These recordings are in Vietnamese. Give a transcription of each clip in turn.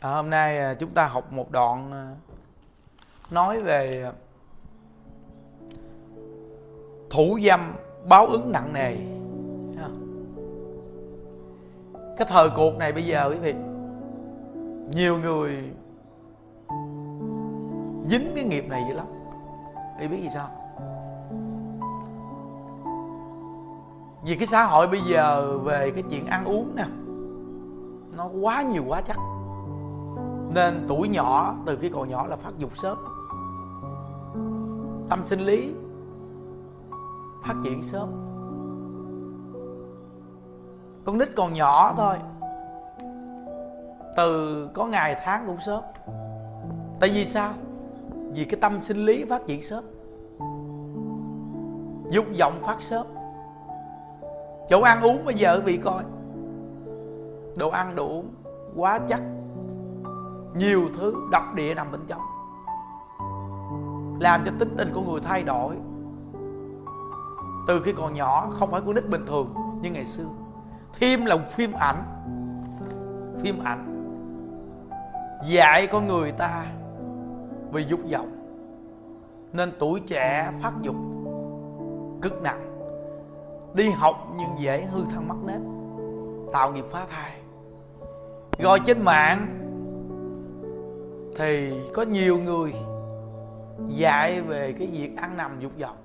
À, hôm nay à, chúng ta học một đoạn à, nói về à, thủ dâm báo ứng nặng nề. Cái thời cuộc này bây giờ quý vị nhiều người dính cái nghiệp này dữ lắm. Thì biết gì sao? Vì cái xã hội bây giờ về cái chuyện ăn uống nè nó quá nhiều quá chắc nên tuổi nhỏ, từ khi còn nhỏ là phát dục sớm. Tâm sinh lý phát triển sớm. Con nít còn nhỏ thôi. Từ có ngày tháng cũng sớm. Tại vì sao? Vì cái tâm sinh lý phát triển sớm. Dục vọng phát sớm. Chỗ ăn uống bây giờ quý vị coi. Đồ ăn, đồ uống quá chắc nhiều thứ độc địa nằm bên trong. Làm cho tính tình của người thay đổi. Từ khi còn nhỏ, không phải con nít bình thường như ngày xưa. Thêm là phim ảnh. Phim ảnh. Dạy con người ta vì dục vọng. Nên tuổi trẻ phát dục. Cực nặng. Đi học nhưng dễ hư thân mất nết. Tạo nghiệp phá thai. Rồi trên mạng thì có nhiều người dạy về cái việc ăn nằm dục vọng.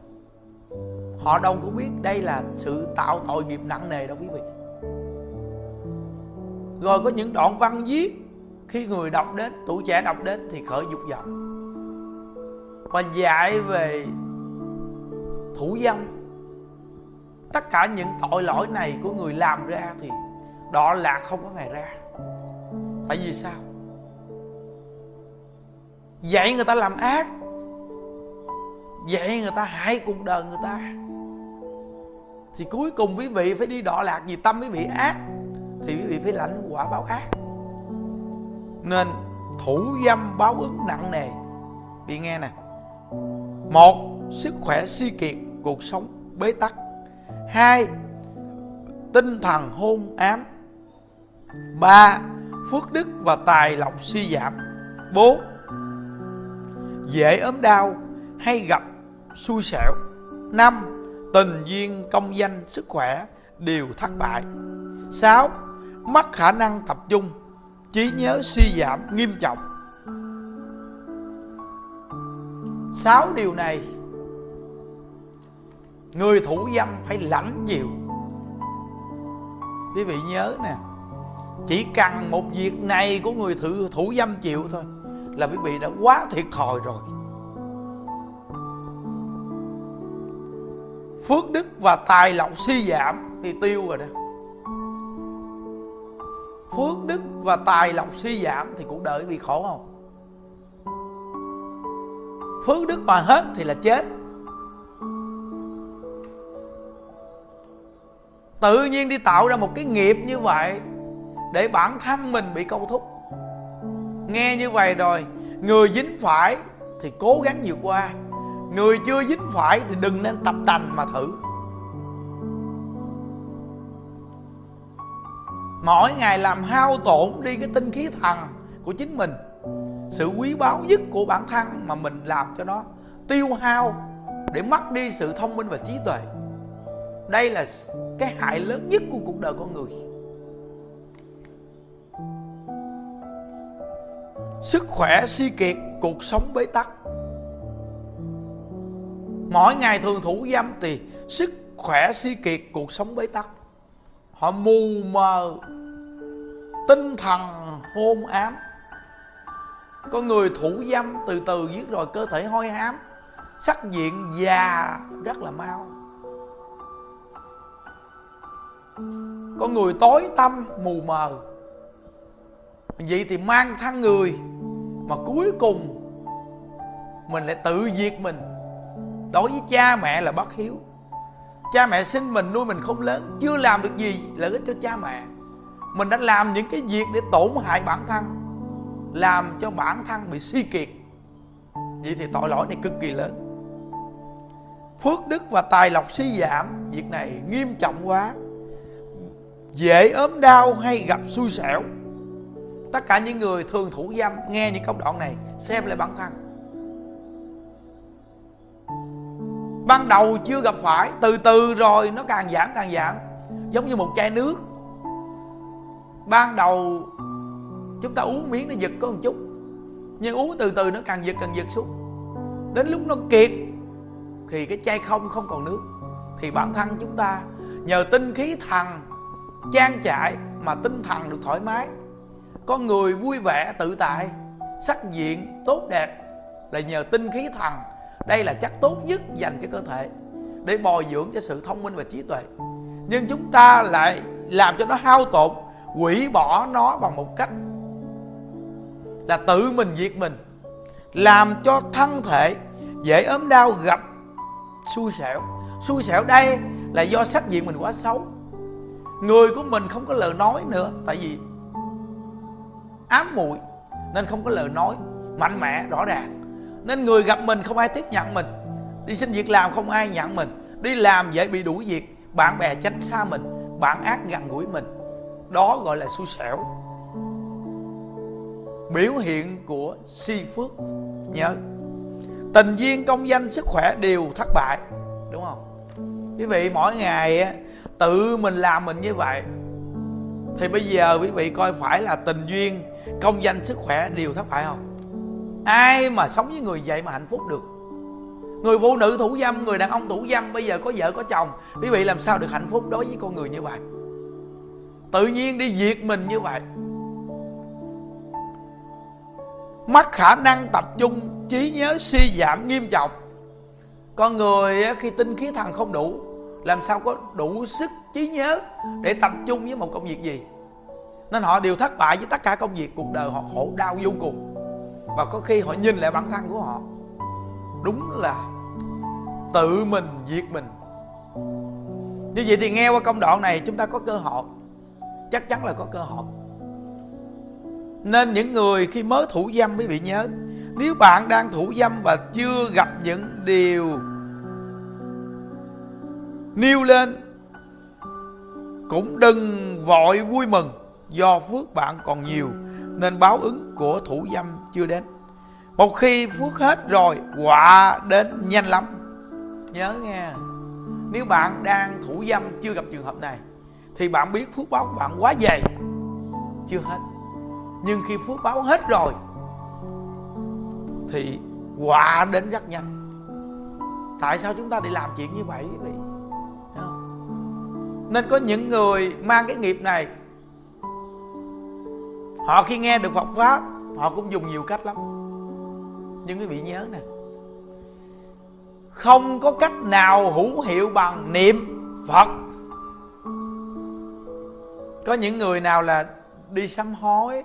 Họ đâu có biết đây là sự tạo tội nghiệp nặng nề đâu quý vị. Rồi có những đoạn văn viết, khi người đọc đến, tuổi trẻ đọc đến thì khởi dục vọng. Và dạy về thủ dâm. Tất cả những tội lỗi này của người làm ra thì đọa lạc không có ngày ra. Tại vì sao? Dạy người ta làm ác. Dạy người ta hại cuộc đời người ta. Thì cuối cùng quý vị phải đi đọa lạc vì tâm quý vị ác, thì quý vị phải lãnh quả báo ác. Nên thủ dâm báo ứng nặng nề. Bị nghe nè. Một, sức khỏe suy kiệt, cuộc sống bế tắc. Hai, tinh thần hôn ám. Ba, phước đức và tài lộc suy giảm. Bốn dễ ốm đau hay gặp xui xẻo. Năm, tình duyên công danh sức khỏe đều thất bại. Sáu, mất khả năng tập trung, trí nhớ suy giảm nghiêm trọng. Sáu điều này, người thủ dâm phải lãnh chịu. Quý vị nhớ nè, chỉ cần một việc này của người thử, thủ dâm chịu thôi là quý vị đã quá thiệt thòi rồi. Phước đức và tài lộc suy giảm thì tiêu rồi đó. Phước đức và tài lộc suy giảm thì cuộc đời bị khổ không? Phước đức mà hết thì là chết. Tự nhiên đi tạo ra một cái nghiệp như vậy để bản thân mình bị câu thúc nghe như vậy rồi, người dính phải thì cố gắng vượt qua, người chưa dính phải thì đừng nên tập tành mà thử. Mỗi ngày làm hao tổn đi cái tinh khí thần của chính mình, sự quý báu nhất của bản thân mà mình làm cho nó tiêu hao để mất đi sự thông minh và trí tuệ. Đây là cái hại lớn nhất của cuộc đời con người. Sức khỏe suy kiệt, cuộc sống bế tắc. Mỗi ngày thường thủ dâm thì sức khỏe suy kiệt, cuộc sống bế tắc. Họ mù mờ, tinh thần hôn ám. Có người thủ dâm từ từ giết rồi cơ thể hôi hám. Sắc diện già rất là mau. Có người tối tâm mù mờ. Vậy thì mang thân người mà cuối cùng, mình lại tự diệt mình. Đối với cha mẹ là bất hiếu. Cha mẹ sinh mình, nuôi mình không lớn, chưa làm được gì lợi ích cho cha mẹ. Mình đã làm những cái việc để tổn hại bản thân, làm cho bản thân bị suy kiệt. Vậy thì tội lỗi này cực kỳ lớn. Phước đức và tài lộc suy giảm, việc này nghiêm trọng quá. Dễ ốm đau hay gặp xui xẻo tất cả những người thường thủ dâm nghe những câu đoạn này, xem lại bản thân. Ban đầu chưa gặp phải, từ từ rồi nó càng giảm càng giảm giống như một chai nước. Ban đầu chúng ta uống miếng nó giật có một chút, nhưng uống từ từ nó càng giật càng giật xuống. Đến lúc nó kiệt, thì cái chai không không còn nước. Thì bản thân chúng ta nhờ tinh khí thần trang trải mà tinh thần được thoải mái con người vui vẻ, tự tại, sắc diện tốt đẹp là nhờ tinh khí thần. Đây là chất tốt nhất dành cho cơ thể để bồi dưỡng cho sự thông minh và trí tuệ. Nhưng chúng ta lại làm cho nó hao tổn, hủy bỏ nó bằng một cách là tự mình diệt mình, làm cho thân thể dễ ốm đau, gặp xui xẻo. Xui xẻo đây là do sắc diện mình quá xấu. Người của mình không có lời nói nữa, tại vì ám muội, nên không có lời nói mạnh mẽ, rõ ràng. Nên người gặp mình không ai tiếp nhận mình. Đi xin việc làm không ai nhận mình. Đi làm dễ bị đuổi việc. Bạn bè tránh xa mình. Bạn ác gần gũi mình. Đó gọi là xui xẻo. Biểu hiện của si phước, nhớ. Tình duyên công danh sức khỏe đều thất bại, đúng không? Quý vị, mỗi ngày tự mình làm mình như vậy thì bây giờ quý vị coi phải là tình duyên, công danh, sức khỏe đều thất bại không? Ai mà sống với người vậy mà hạnh phúc được? Người phụ nữ thủ dâm, người đàn ông thủ dâm, bây giờ có vợ, có chồng, quý vị làm sao được hạnh phúc đối với con người như vậy? Tự nhiên đi diệt mình như vậy. Mất khả năng tập trung, trí nhớ suy giảm nghiêm trọng. Con người khi tinh khí thần không đủ làm sao có đủ sức trí nhớ để tập trung với một công việc gì? Nên họ đều thất bại với tất cả công việc cuộc đời họ khổ đau vô cùng. Và có khi họ nhìn lại bản thân của họ. Đúng là tự mình diệt mình. Như vậy thì nghe qua công đoạn này chúng ta có cơ hội. Chắc chắn là có cơ hội. Nên những người khi mới thủ dâm mới bị nhớ. Nếu bạn đang thủ dâm và chưa gặp những điều nêu lên. Cũng đừng vội vui mừng, do phước bạn còn nhiều, nên báo ứng của thủ dâm chưa đến. Một khi phước hết rồi, quả đến nhanh lắm. Nhớ nghe, nếu bạn đang thủ dâm chưa gặp trường hợp này, thì bạn biết phước báo của bạn quá dày, chưa hết. Nhưng khi phước báo hết rồi, thì quả đến rất nhanh. Tại sao chúng ta đi làm chuyện như vậy quý vị? Nên có những người mang cái nghiệp này. Họ khi nghe được Phật pháp, họ cũng dùng nhiều cách lắm. Nhưng quý vị nhớ nè, không có cách nào hữu hiệu bằng niệm Phật. Có những người nào là đi sám hối,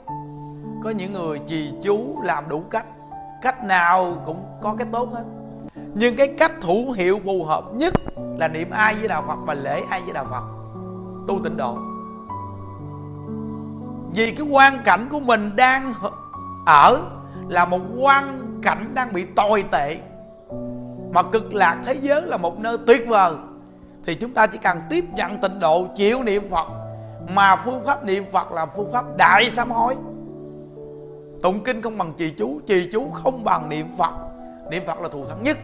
có những người trì chú làm đủ cách cách nào cũng có cái tốt hết. Nhưng cái cách thủ hiệu phù hợp nhất là niệm ai với đạo phật và lễ ai với đạo phật tu tịnh độ vì cái quan cảnh của mình đang ở là một quan cảnh đang bị tồi tệ. Mà cực lạc thế giới là một nơi tuyệt vời. Thì chúng ta chỉ cần tiếp nhận tịnh độ, chịu niệm phật. Mà phương pháp niệm phật là phương pháp đại sám hối. Tụng kinh không bằng trì chú trì chú không bằng niệm phật. Niệm phật là thù thắng nhất.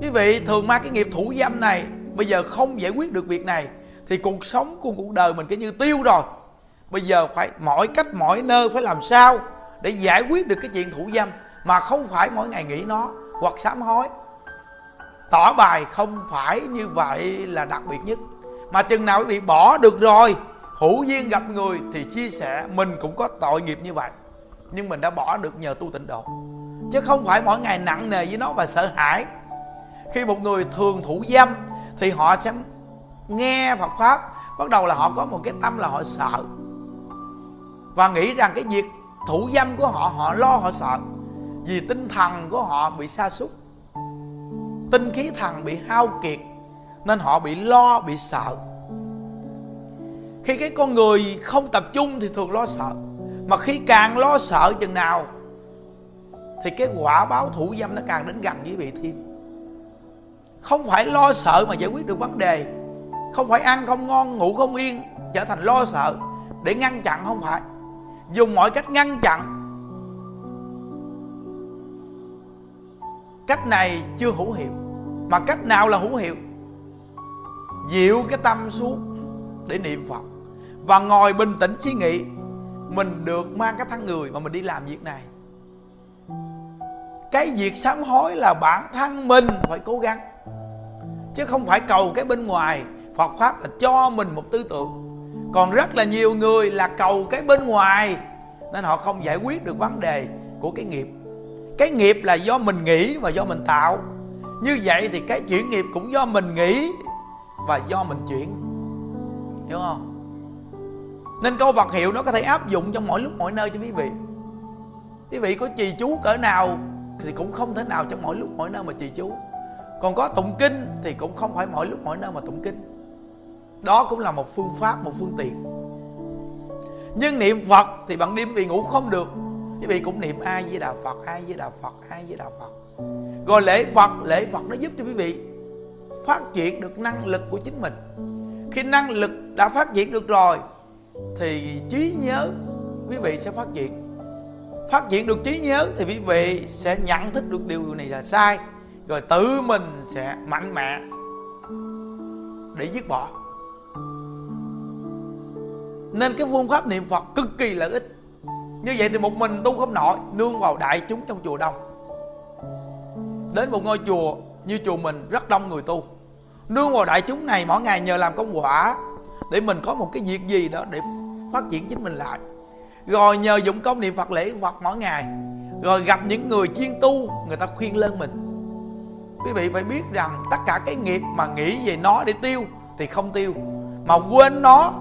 Quý vị, thường mang cái nghiệp thủ dâm này bây giờ không giải quyết được việc này, thì cuộc sống của cuộc đời mình cái như tiêu rồi. Bây giờ phải, mọi cách, mọi nơi phải làm sao để giải quyết được cái chuyện thủ dâm mà không phải mỗi ngày nghĩ nó. Hoặc sám hối. Tỏ bài không phải như vậy là đặc biệt nhất. Mà chừng nào quý vị bỏ được rồi, hữu duyên gặp người thì chia sẻ, mình cũng có tội nghiệp như vậy. Nhưng mình đã bỏ được nhờ tu tịnh độ. Chứ không phải mỗi ngày nặng nề với nó và sợ hãi. Khi một người thường thủ dâm thì họ sẽ nghe Phật pháp. Bắt đầu là họ có một cái tâm là họ sợ. Và nghĩ rằng cái việc thủ dâm của họ họ lo, họ sợ. Vì tinh thần của họ bị sa sút. Tinh khí thần bị hao kiệt. Nên họ bị lo, bị sợ. Khi cái con người không tập trung thì thường lo sợ. Mà khi càng lo sợ chừng nào, thì cái quả báo thủ dâm nó càng đến gần với vị thiên không phải lo sợ mà giải quyết được vấn đề. Không phải ăn không ngon, ngủ không yên, trở thành lo sợ. Để ngăn chặn không phải. Dùng mọi cách ngăn chặn. Cách này chưa hữu hiệu, mà cách nào là hữu hiệu? Dịu cái tâm xuống để niệm phật và ngồi bình tĩnh suy nghĩ. Mình được mang cái thân người mà mình đi làm việc này. Cái việc sám hối là bản thân mình phải cố gắng chứ không phải cầu cái bên ngoài. Phật pháp là cho mình một tư tưởng. Còn rất là nhiều người là cầu cái bên ngoài. Nên họ không giải quyết được vấn đề của cái nghiệp. Cái nghiệp là do mình nghĩ và do mình tạo. Như vậy thì cái chuyển nghiệp cũng do mình nghĩ và do mình chuyển. Hiểu không? Nên câu vật hiệu nó có thể áp dụng trong mỗi lúc mỗi nơi cho quý vị. Quý vị có trì chú cỡ nào thì cũng không thể nào trong mỗi lúc mỗi nơi mà trì chú còn có tụng kinh thì cũng không phải mỗi lúc mỗi nơi mà tụng kinh. Đó cũng là một phương pháp, một phương tiện. Nhưng niệm phật thì bạn đêm vì ngủ không được. Quý vị cũng niệm ai với đạo phật ai với đạo phật ai với đạo phật. Rồi lễ phật lễ phật nó giúp cho quý vị phát triển được năng lực của chính mình. Khi năng lực đã phát triển được rồi, thì trí nhớ quý vị sẽ phát triển. Phát triển được trí nhớ thì quý vị sẽ nhận thức được điều này là sai rồi tự mình sẽ mạnh mẽ để dứt bỏ. Nên cái phương pháp niệm phật cực kỳ lợi ích như vậy thì một mình tu không nổi, nương vào đại chúng trong chùa đông. Đến một ngôi chùa như chùa mình, rất đông người tu. Nương vào đại chúng này, mỗi ngày nhờ làm công quả để mình có một cái việc gì đó để phát triển chính mình lại. Rồi nhờ dụng công niệm phật lễ phật mỗi ngày. Rồi gặp những người chuyên tu, người ta khuyên lên mình quý vị phải biết rằng tất cả cái nghiệp mà nghĩ về nó để tiêu thì không tiêu. Mà quên nó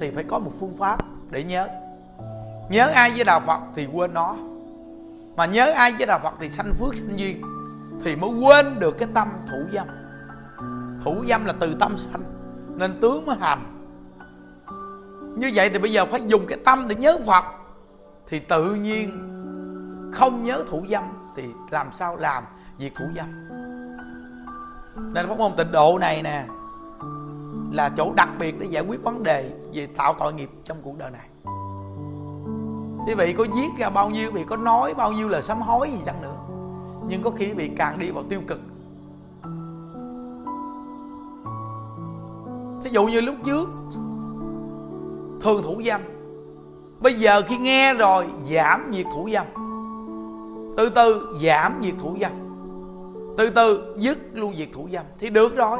thì phải có một phương pháp để nhớ. Nhớ ai với đạo phật thì quên nó. Mà nhớ ai với đạo phật thì sanh phước, sanh duyên thì mới quên được cái tâm thủ dâm. Thủ dâm là từ tâm sanh, nên tướng mới hành. Như vậy thì bây giờ phải dùng cái tâm để nhớ phật thì tự nhiên không nhớ thủ dâm thì làm sao làm việc thủ dâm? Nên pháp môn tịnh độ này nè, là chỗ đặc biệt để giải quyết vấn đề về tạo tội nghiệp trong cuộc đời này. Quý vị có viết ra bao nhiêu vị có nói bao nhiêu lời sám hối gì chẳng nữa, nhưng có khi quý vị càng đi vào tiêu cực. Thí dụ như lúc trước thường thủ dâm. Bây giờ khi nghe rồi, giảm việc thủ dâm. Từ từ, giảm việc thủ dâm từ từ, dứt luôn việc thủ dâm. Thì được rồi.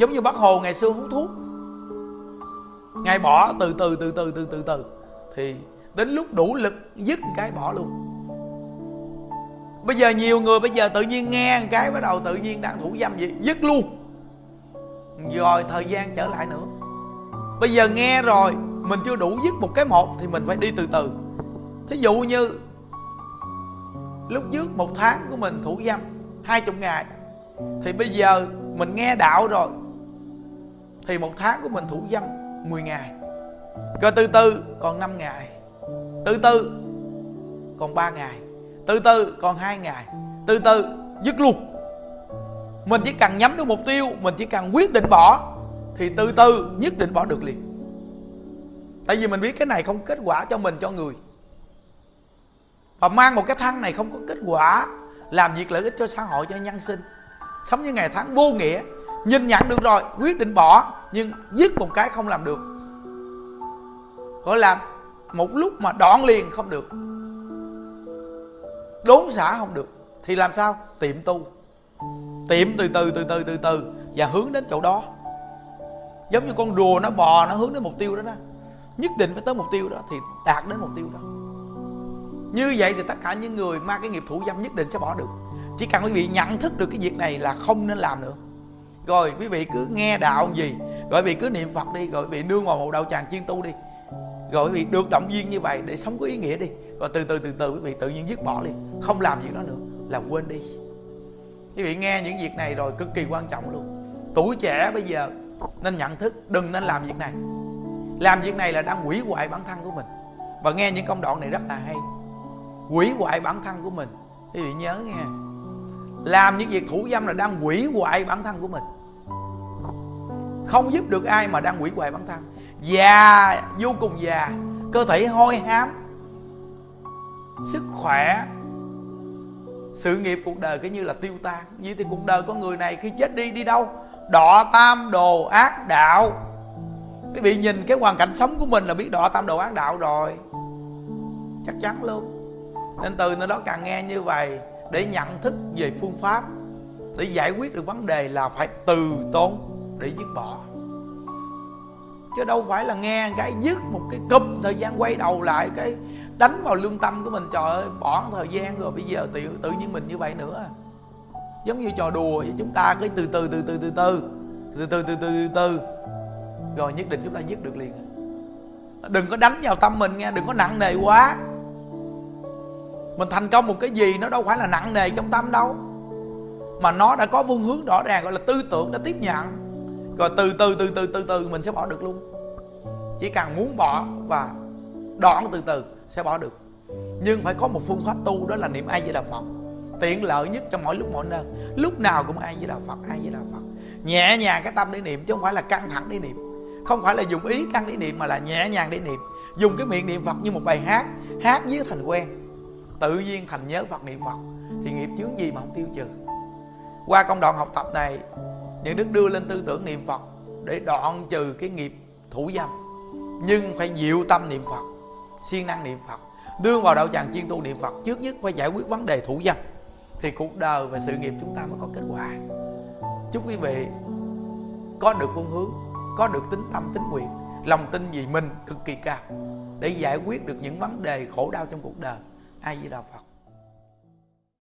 Giống như bác hồ ngày xưa hút thuốc. Ngài bỏ từ từ từ từ từ từ từ. Thì đến lúc đủ lực, dứt cái bỏ luôn. Bây giờ nhiều người bây giờ tự nhiên nghe một cái bắt đầu tự nhiên đang thủ dâm gì dứt luôn. Rồi thời gian trở lại nữa. Bây giờ nghe rồi, mình chưa đủ dứt một cái một thì mình phải đi từ từ. Thí dụ như, lúc trước một tháng của mình thủ dâm hai chục ngày. Thì bây giờ mình nghe đạo rồi, thì một tháng của mình thủ dâm 10 ngày. Rồi từ từ còn 5 ngày, từ từ còn 3 ngày, từ từ còn 2 ngày, từ từ dứt luôn. Mình chỉ cần nhắm được mục tiêu, mình chỉ cần quyết định bỏ, thì từ từ nhất định bỏ được liền. Tại vì mình biết cái này không kết quả cho mình, cho người. Và mang một cái thăng này không có kết quả làm việc lợi ích cho xã hội, cho nhân sinh. Sống như ngày tháng vô nghĩa, nhìn nhận được rồi, quyết định bỏ, nhưng dứt một cái không làm được. Gọi là một lúc mà đoạn liền không được. Đốn xả không được, thì làm sao? Tiệm tu. Tiệm từ từ từ từ từ từ, và hướng đến chỗ đó. Giống như con rùa nó bò, nó hướng đến mục tiêu đó đó. Nhất định phải tới mục tiêu đó thì đạt đến mục tiêu đó như vậy thì tất cả những người mang cái nghiệp thủ dâm nhất định sẽ bỏ được. Chỉ cần quý vị nhận thức được cái việc này là không nên làm nữa. Rồi, quý vị cứ nghe đạo gì, rồi quý vị cứ niệm phật đi, rồi quý vị nương vào một đạo tràng chuyên tu đi. Rồi quý vị được động viên như vậy để sống có ý nghĩa đi. Rồi từ từ từ từ quý vị tự nhiên dứt bỏ đi. Không làm việc đó nữa là quên đi. Quý vị nghe những việc này rồi cực kỳ quan trọng luôn. Tuổi trẻ bây giờ nên nhận thức đừng nên làm việc này. Làm việc này là đang hủy hoại bản thân của mình. Và nghe những công đoạn này rất là hay hủy hoại bản thân của mình. Quý vị nhớ nghe. Làm những việc thủ dâm là đang hủy hoại bản thân của mình. Không giúp được ai mà đang hủy hoại bản thân. Già, vô cùng già. Cơ thể hôi hám. Sức khỏe. Sự nghiệp cuộc đời cứ như là tiêu tan. Như thì cuộc đời con người này khi chết đi đi đâu? Đọ tam đồ ác đạo. Quý vị nhìn cái hoàn cảnh sống của mình là biết đọ tam đồ ác đạo rồi. Chắc chắn luôn nên từ nơi đó càng nghe như vậy để nhận thức về phương pháp, để giải quyết được vấn đề là phải từ tốn để dứt bỏ. Chứ đâu phải là nghe cái dứt một cái cụm thời gian quay đầu lại cái đánh vào lương tâm của mình. Trời ơi, bỏ thời gian rồi, bây giờ tự tự nhiên mình như vậy nữa. Giống như trò đùa vậy, chúng ta cứ từ từ từ từ từ từ từ từ từ từ từ từ. Rồi nhất định chúng ta dứt được liền. Đừng có đánh vào tâm mình nghe, đừng có nặng nề quá mình thành công một cái gì, nó đâu phải là nặng nề trong tâm đâu. Mà nó đã có phương hướng rõ ràng, gọi là tư tưởng đã tiếp nhận. Rồi từ từ từ từ từ từ mình sẽ bỏ được luôn. Chỉ cần muốn bỏ và đoạn từ từ sẽ bỏ được. Nhưng phải có một phương pháp tu, đó là niệm ai với đạo phật. Tiện lợi nhất cho mỗi lúc mỗi nơi. Lúc nào cũng ai với đạo phật ai với đạo phật. Nhẹ nhàng cái tâm để niệm, chứ không phải là căng thẳng để niệm. Không phải là dùng ý căng để niệm, mà là nhẹ nhàng để niệm. Dùng cái miệng niệm phật như một bài hát hát với thành quen tự nhiên thành nhớ phật niệm phật, thì nghiệp chướng gì mà không tiêu trừ. Qua công đoạn học tập này, những đức đưa lên tư tưởng niệm phật để đoạn trừ cái nghiệp thủ dâm. Nhưng phải diệu tâm niệm phật, siêng năng niệm phật, đưa vào đạo tràng chuyên tu niệm phật, trước nhất phải giải quyết vấn đề thủ dâm. Thì cuộc đời và sự nghiệp chúng ta mới có kết quả. Chúc quý vị có được phương hướng, có được tính tâm, tính nguyện, lòng tin vì mình cực kỳ cao để giải quyết được những vấn đề khổ đau trong cuộc đời ai di đà phật.